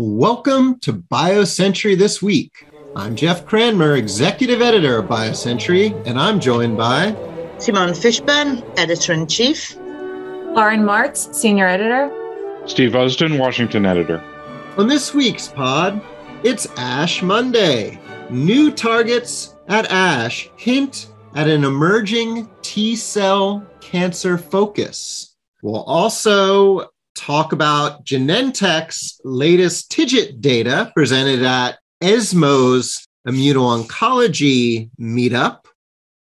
Welcome to BioCentury This Week. I'm Jeff Cranmer, Executive Editor of BioCentury, and I'm joined by Simon Fishburne, Editor in Chief, Lauren Martz, Senior Editor, Steve Usdin, Washington Editor. On this week's pod, it's ASH Monday. New targets at ASH hint at an emerging T cell cancer focus. We'll also talk about Genentech's latest TIGIT data presented at ESMO's immuno-oncology meetup.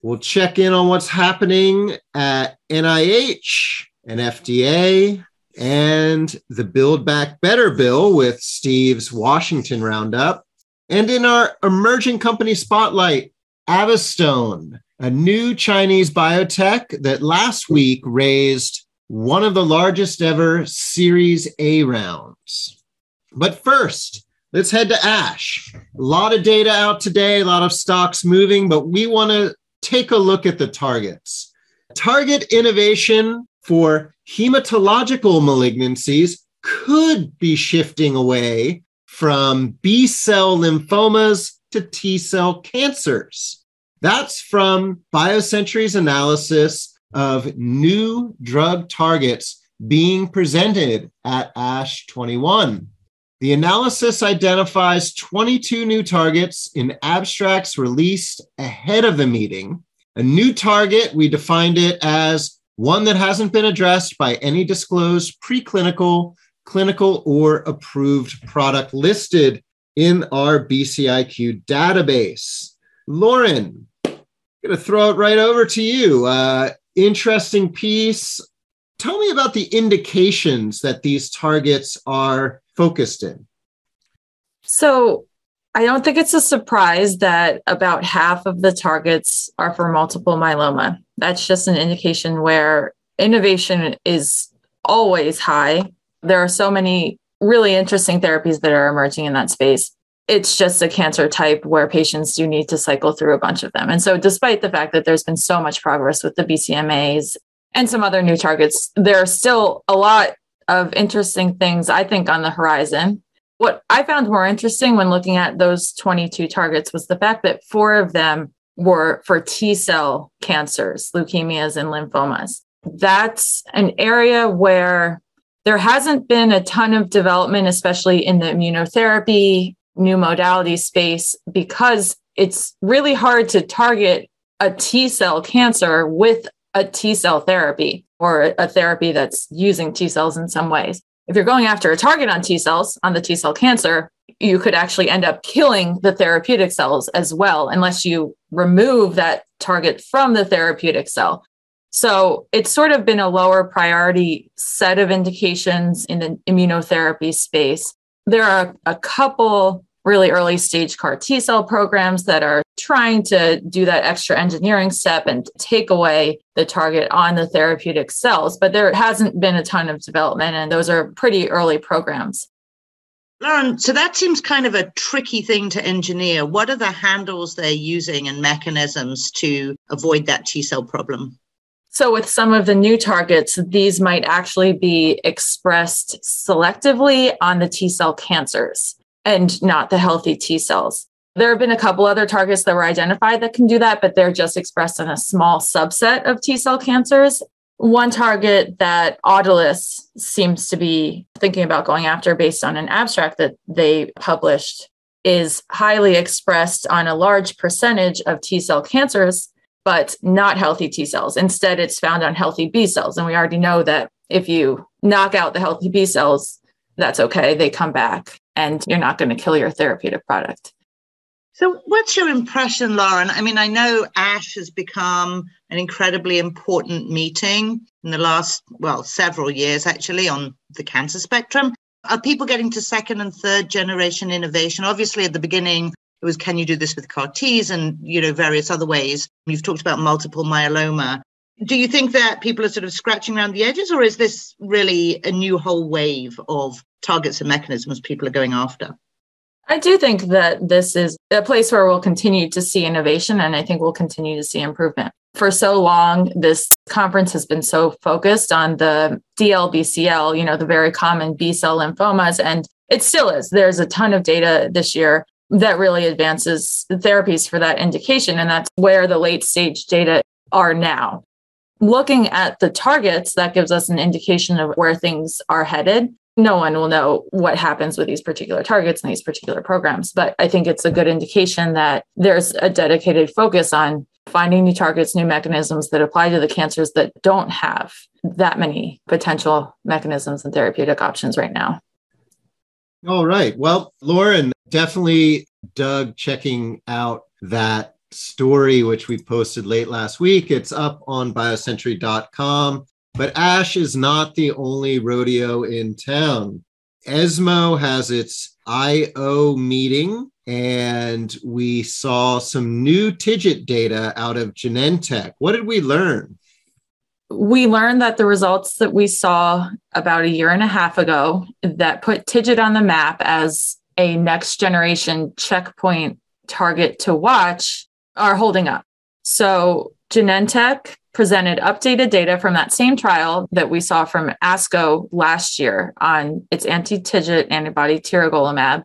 We'll check in on what's happening at NIH and FDA and the Build Back Better bill with Steve's Washington Roundup. And in our emerging company spotlight, Avistone, a new Chinese biotech that last week raised one of the largest ever Series A rounds. But first, let's head to ASH. A lot of data out today, a lot of stocks moving, but we want to take a look at the targets. Target innovation for hematological malignancies could be shifting away from B cell lymphomas to T cell cancers. That's from BioCentury's analysis of new drug targets being presented at ASH 21. The analysis identifies 22 new targets in abstracts released ahead of the meeting. A new target, we defined it as one that hasn't been addressed by any disclosed preclinical, clinical, or approved product listed in our BCIQ database. Lauren, I'm going to throw it right over to you. Uh, interesting piece. Tell me about the indications that these targets are focused in. So, I don't think it's a surprise that about half of the targets are for multiple myeloma. That's just an indication where innovation is always high. There are so many really interesting therapies that are emerging in that space it's just a cancer type where patients do need to cycle through a bunch of them. And so, despite the fact that there's been so much progress with the BCMAs and some other new targets, there are still a lot of interesting things, I think, on the horizon. What I found more interesting when looking at those 22 targets was the fact that four of them were for T cell cancers, leukemias, and lymphomas. That's an area where there hasn't been a ton of development, especially in the immunotherapy new modality space because it's really hard to target a T cell cancer with a T cell therapy or a therapy that's using T cells in some ways. If you're going after a target on T cells, on the T cell cancer, you could actually end up killing the therapeutic cells as well, unless you remove that target from the therapeutic cell. So it's sort of been a lower priority set of indications in the immunotherapy space. There are a couple really early stage CAR T cell programs that are trying to do that extra engineering step and take away the target on the therapeutic cells. But there hasn't been a ton of development, and those are pretty early programs. Lauren, so that seems kind of a tricky thing to engineer. What are the handles they're using and mechanisms to avoid that T cell problem? So, with some of the new targets, these might actually be expressed selectively on the T cell cancers and not the healthy T cells. There have been a couple other targets that were identified that can do that, but they're just expressed in a small subset of T cell cancers. One target that Autolus seems to be thinking about going after based on an abstract that they published is highly expressed on a large percentage of T cell cancers, but not healthy T cells. Instead, it's found on healthy B cells. And we already know that if you knock out the healthy B cells, that's okay. They come back and you're not going to kill your therapeutic product. So, what's your impression, Lauren? I mean, I know ASH has become an incredibly important meeting in the last, well, several years actually on the cancer spectrum. Are people getting to second and third generation innovation? Obviously, at the beginning, it was can you do this with CAR Ts and you know various other ways. You've talked about multiple myeloma. Do you think that people are sort of scratching around the edges, or is this really a new whole wave of targets and mechanisms people are going after? I do think that this is a place where we'll continue to see innovation and I think we'll continue to see improvement. For so long, this conference has been so focused on the DLBCL, you know, the very common B cell lymphomas. And It still is. There's a ton of data this year that really advances the therapies for that indication. And that's where the late stage data are now. Looking at the targets, that gives us an indication of where things are headed. No one will know what happens with these particular targets and these particular programs, but I think it's a good indication that there's a dedicated focus on finding new targets, new mechanisms that apply to the cancers that don't have that many potential mechanisms and therapeutic options right now. All right. Well, Lauren, definitely Doug checking out that story, which we posted late last week. It's up on biocentury.com. But ASH is not the only rodeo in town. ESMO has its IO meeting, and we saw some new TIGIT data out of Genentech. What did we learn? we learned that the results that we saw about a year and a half ago that put TIGIT on the map as a next generation checkpoint target to watch are holding up. So Genentech presented updated data from that same trial that we saw from ASCO last year on its anti-TIGIT antibody tiragolumab,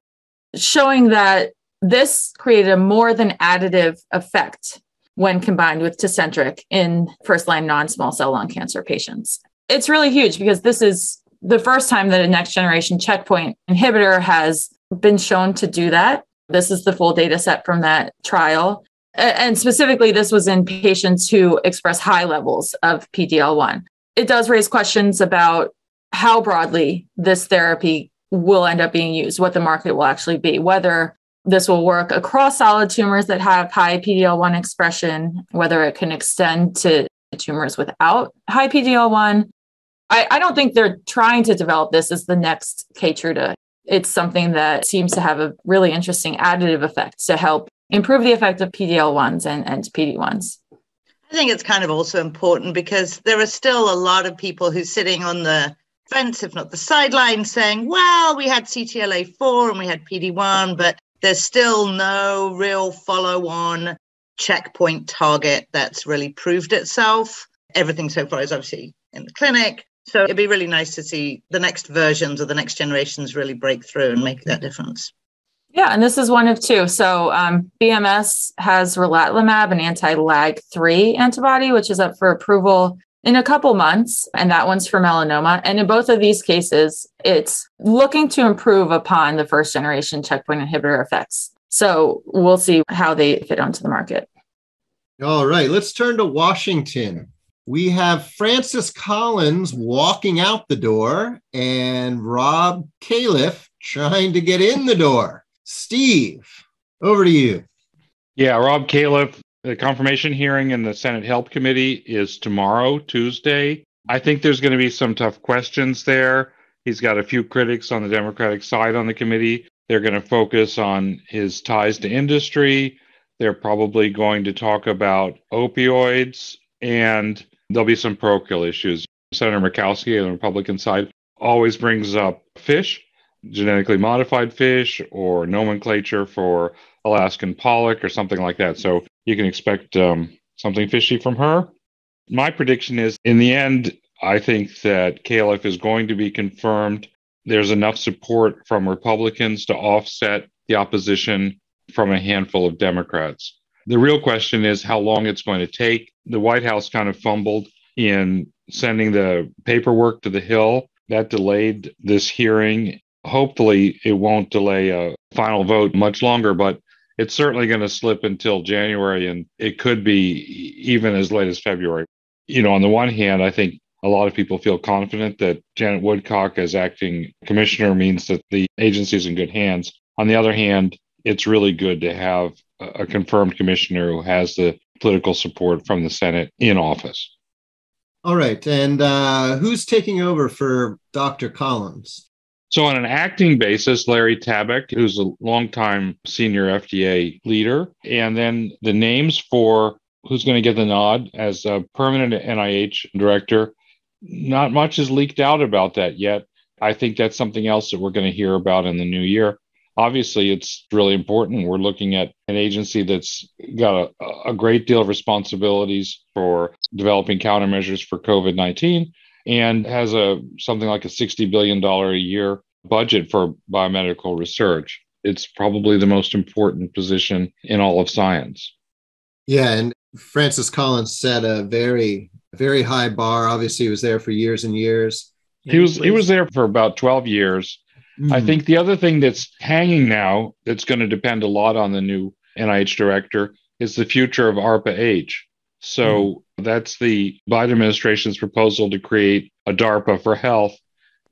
showing that this created a more than additive effect when combined with Tecentriq in first line non small cell lung cancer patients. It's really huge because this is the first time that a next generation checkpoint inhibitor has been shown to do that. This is the full data set from that trial. And specifically, this was in patients who express high levels of PDL1. It does raise questions about how broadly this therapy will end up being used, what the market will actually be, whether this will work across solid tumors that have high PDL1 expression, whether it can extend to tumors without high PDL1. I, I don't think they're trying to develop this as the next Keytruda. It's something that seems to have a really interesting additive effect to help improve the effect of PDL1s and, and PD1s. I think it's kind of also important because there are still a lot of people who's sitting on the fence, if not the sideline, saying, well, we had CTLA4 and we had PD1, but there's still no real follow on checkpoint target that's really proved itself. Everything so far is obviously in the clinic. So it'd be really nice to see the next versions or the next generations really break through and make that difference. Yeah, and this is one of two. So um, BMS has relatlimab, an anti-LAG3 antibody, which is up for approval in a couple months, and that one's for melanoma. And in both of these cases, it's looking to improve upon the first generation checkpoint inhibitor effects. So we'll see how they fit onto the market. All right, let's turn to Washington. We have Francis Collins walking out the door and Rob Califf trying to get in the door. Steve, over to you. Yeah, Rob Califf, the confirmation hearing in the Senate Health Committee is tomorrow, Tuesday. I think there's going to be some tough questions there. He's got a few critics on the Democratic side on the committee. They're going to focus on his ties to industry. They're probably going to talk about opioids, and there'll be some parochial issues. Senator Murkowski on the Republican side always brings up fish, genetically modified fish, or nomenclature for Alaskan pollock or something like that. So you can expect um, something fishy from her. My prediction is in the end, I think that Califf is going to be confirmed. There's enough support from Republicans to offset the opposition from a handful of Democrats. The real question is how long it's going to take. The White House kind of fumbled in sending the paperwork to the Hill. That delayed this hearing. Hopefully, it won't delay a final vote much longer, but it's certainly going to slip until January, and it could be even as late as February. You know, on the one hand, I think a lot of people feel confident that Janet Woodcock as acting commissioner means that the agency is in good hands. On the other hand, it's really good to have a confirmed commissioner who has the political support from the Senate in office. All right. And uh, who's taking over for Dr. Collins? So, on an acting basis, Larry Tabak, who's a longtime senior FDA leader, and then the names for who's going to get the nod as a permanent NIH director, not much is leaked out about that yet. I think that's something else that we're going to hear about in the new year. Obviously, it's really important. We're looking at an agency that's got a, a great deal of responsibilities for developing countermeasures for COVID 19 and has a something like a $60 billion a year budget for biomedical research. It's probably the most important position in all of science. Yeah, and Francis Collins set a very, very high bar. Obviously, he was there for years and years. He was he was there for about 12 years. Mm. I hmm. think the other thing that's hanging now that's going to depend a lot on the new NIH director is the future of ARPA-H. So mm. that's the Biden administration's proposal to create a DARPA for health.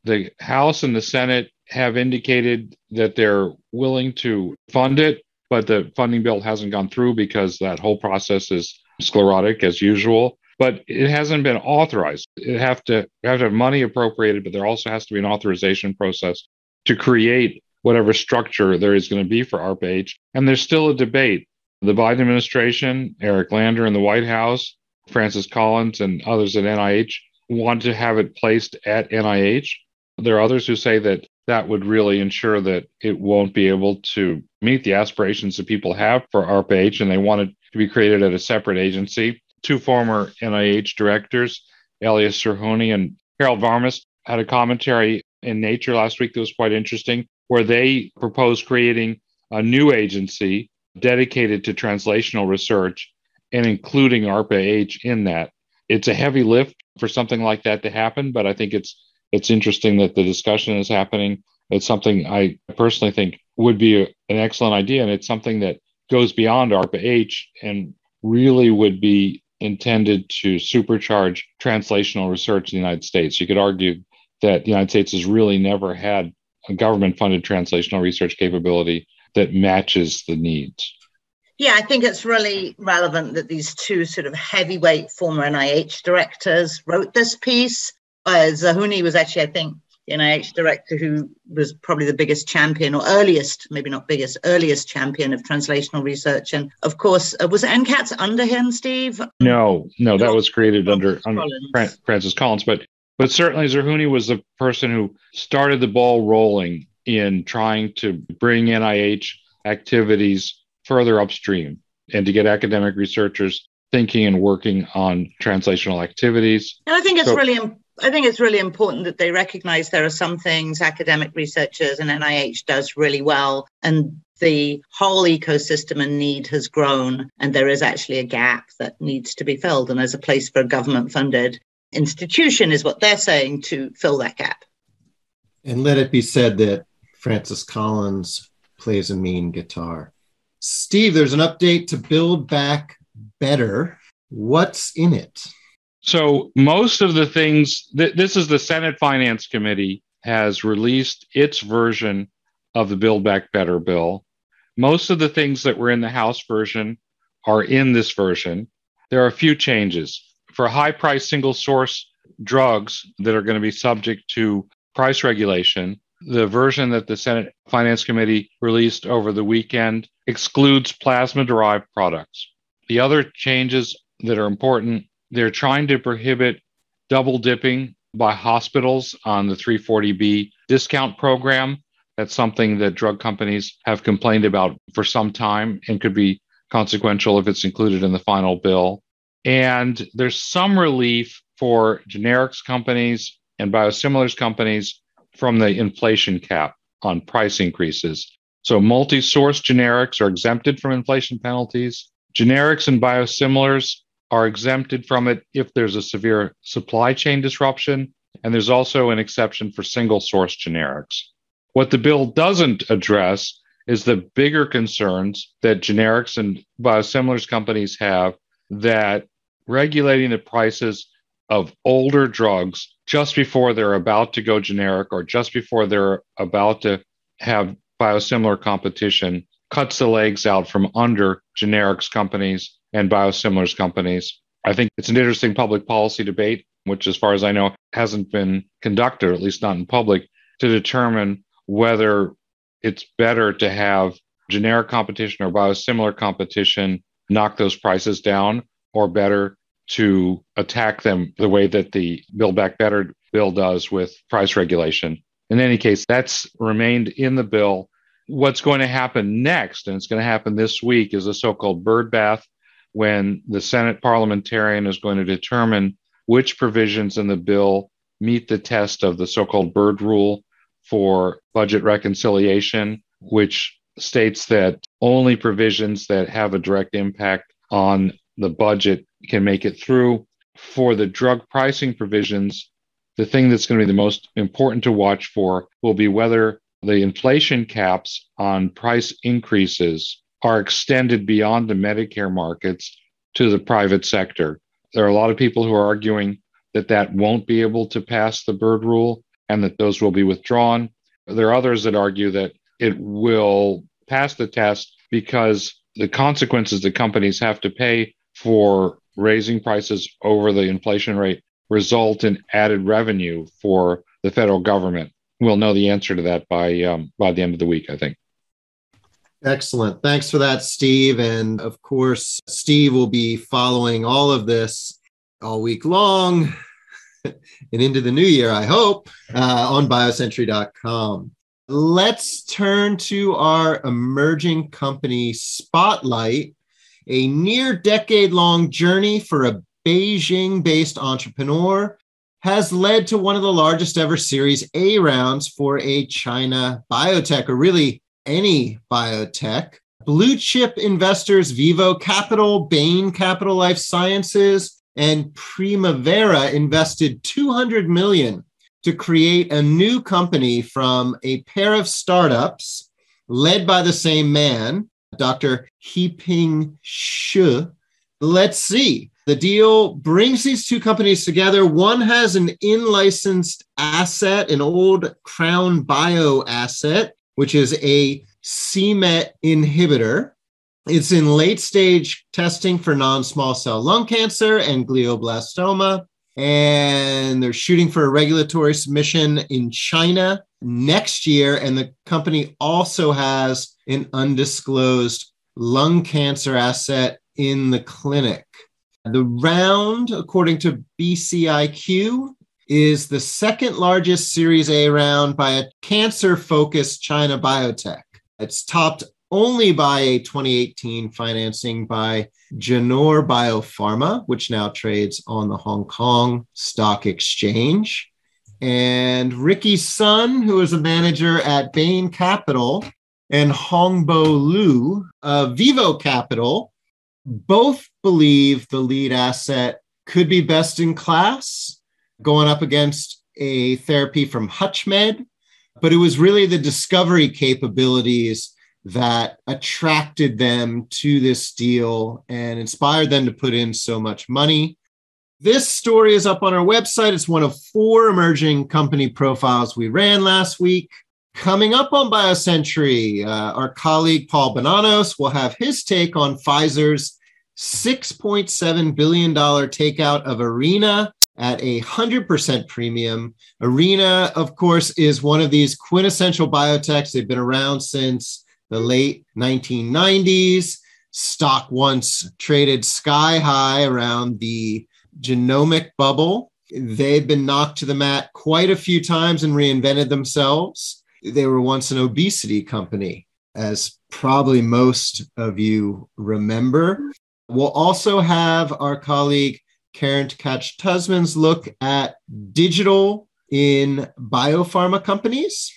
The House and the Senate have indicated that they're willing to fund it, but the funding bill hasn't gone through because that whole process is sclerotic as usual. But it hasn't been authorized. It have to have to have money appropriated, but there also has to be an authorization process to create whatever structure there is going to be for ARPA-H. And there's still a debate. The Biden administration, Eric Lander in the White House, Francis Collins, and others at NIH want to have it placed at NIH. There are others who say that that would really ensure that it won't be able to meet the aspirations that people have for ARPA-H, and they want it to be created at a separate agency. Two former NIH directors, Elias Zerhouni and Harold Varmus, had a commentary in Nature last week that was quite interesting, where they proposed creating a new agency dedicated to translational research and including ARPA-H in that. It's a heavy lift for something like that to happen, but I think it's it's interesting that the discussion is happening. It's something I personally think would be a, an excellent idea, and it's something that goes beyond ARPA-H and really would be intended to supercharge translational research in the United States. You could argue that the United States has really never had a government funded translational research capability that matches the needs. Yeah, I think it's really relevant that these two sort of heavyweight former NIH directors wrote this piece. Uh, Zerhouni was actually, I think, the NIH director who was probably the biggest champion or earliest, maybe not biggest, earliest champion of translational research. And of course, uh, was NCATS under him, Steve? No, no, that was created under, under Francis Collins. But but certainly Zerhouni was the person who started the ball rolling in trying to bring NIH activities further upstream and to get academic researchers thinking and working on translational activities. And I think it's so, really I think it's really important that they recognize there are some things academic researchers and NIH does really well and the whole ecosystem and need has grown and there is actually a gap that needs to be filled and there's a place for a government funded institution, is what they're saying, to fill that gap. And let it be said that Francis Collins plays a mean guitar. Steve, there's an update to Build Back Better. What's in it? So, most of the things, th- this is the Senate Finance Committee has released its version of the Build Back Better bill. Most of the things that were in the House version are in this version. There are a few changes for high price single source drugs that are going to be subject to price regulation, the version that the Senate Finance Committee released over the weekend excludes plasma derived products. The other changes that are important, they're trying to prohibit double dipping by hospitals on the 340B discount program. That's something that drug companies have complained about for some time and could be consequential if it's included in the final bill. And there's some relief for generics companies and biosimilars companies from the inflation cap on price increases. So multi source generics are exempted from inflation penalties. Generics and biosimilars are exempted from it if there's a severe supply chain disruption. And there's also an exception for single source generics. What the bill doesn't address is the bigger concerns that generics and biosimilars companies have that regulating the prices of older drugs just before they're about to go generic or just before they're about to have biosimilar competition cuts the legs out from under generics companies and biosimilars companies. I think it's an interesting public policy debate, which, as far as I know, hasn't been conducted, at least not in public, to determine whether it's better to have generic competition or biosimilar competition knock those prices down or better to attack them the way that the Build Back Better bill does with price regulation. In any case, that's remained in the bill. What's going to happen next, and it's going to happen this week, is a so called Byrd bath when the Senate parliamentarian is going to determine which provisions in the bill meet the test of the so called Byrd rule for budget reconciliation, which states that only provisions that have a direct impact on the budget can make it through. For the drug pricing provisions, the thing that's going to be the most important to watch for will be whether the inflation caps on price increases are extended beyond the Medicare markets to the private sector. There are a lot of people who are arguing that that won't be able to pass the Byrd rule and that those will be withdrawn. There are others that argue that it will pass the test because the consequences that companies have to pay for raising prices over the inflation rate result in added revenue for the federal government. We'll know the answer to that by um, by the end of the week, I think. Excellent. Thanks for that, Steve. And of course, Steve will be following all of this all week long and into the new year, I hope, uh, on biocentury.com. Let's turn to our emerging company spotlight, a near decade long journey for a Beijing based entrepreneur has led to one of the largest ever Series A rounds for a China biotech, or really any biotech. Blue chip investors Vivo Capital, Bain Capital Life Sciences, and Primavera invested 200 million to create a new company from a pair of startups led by the same man, Dr. Heping Shi. Let's see. The deal brings these two companies together. One has an in licensed asset, an old Crown Bio asset, which is a CMET inhibitor. It's in late stage testing for non small cell lung cancer and glioblastoma. And they're shooting for a regulatory submission in China next year. And the company also has an undisclosed lung cancer asset in the clinic. The round, according to BCIQ, is the second largest Series A round by a cancer focused China biotech. It's topped only by a 2018 financing by Genor Biopharma, which now trades on the Hong Kong Stock Exchange. And Ricky Sun, who is a manager at Bain Capital, and Hongbo Lu of Vivo Capital, both believe the lead asset could be best in class, going up against a therapy from HUTCHMED but it was really the discovery capabilities that attracted them to this deal and inspired them to put in so much money. This story is up on our website. It's one of four emerging company profiles we ran last week. Coming up on BioCentury, uh, our colleague Paul Bonanos will have his take on Pfizer's $6.7 billion takeout of Arena at a 100% premium. Arena, of course, is one of these quintessential biotechs. They've been around since the late 1990s. Stock once traded sky high around the genomic bubble. They've been knocked to the mat quite a few times and reinvented themselves. They were once an obesity company, as probably most of you remember. We'll also have our colleague Karen Tkach Tuzman's look at digital in biopharma companies.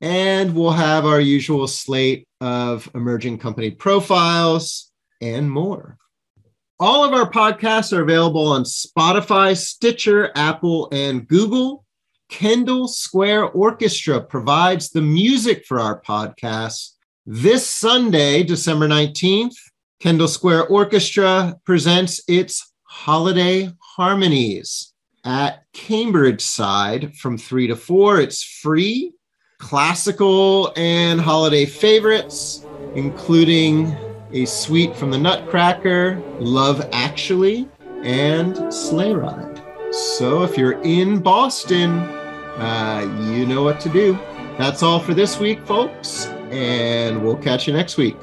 And we'll have our usual slate of emerging company profiles and more. All of our podcasts are available on Spotify, Stitcher, Apple, and Google. Kendall Square Orchestra provides the music for our podcast. This Sunday, December 19th, Kendall Square Orchestra presents its Holiday Harmonies at CambridgeSide from three to four. It's free, classical and holiday favorites, including a suite from the Nutcracker, Love Actually, and Sleigh Ride. So if you're in Boston, uh, you know what to do. That's all for this week, folks, and we'll catch you next week.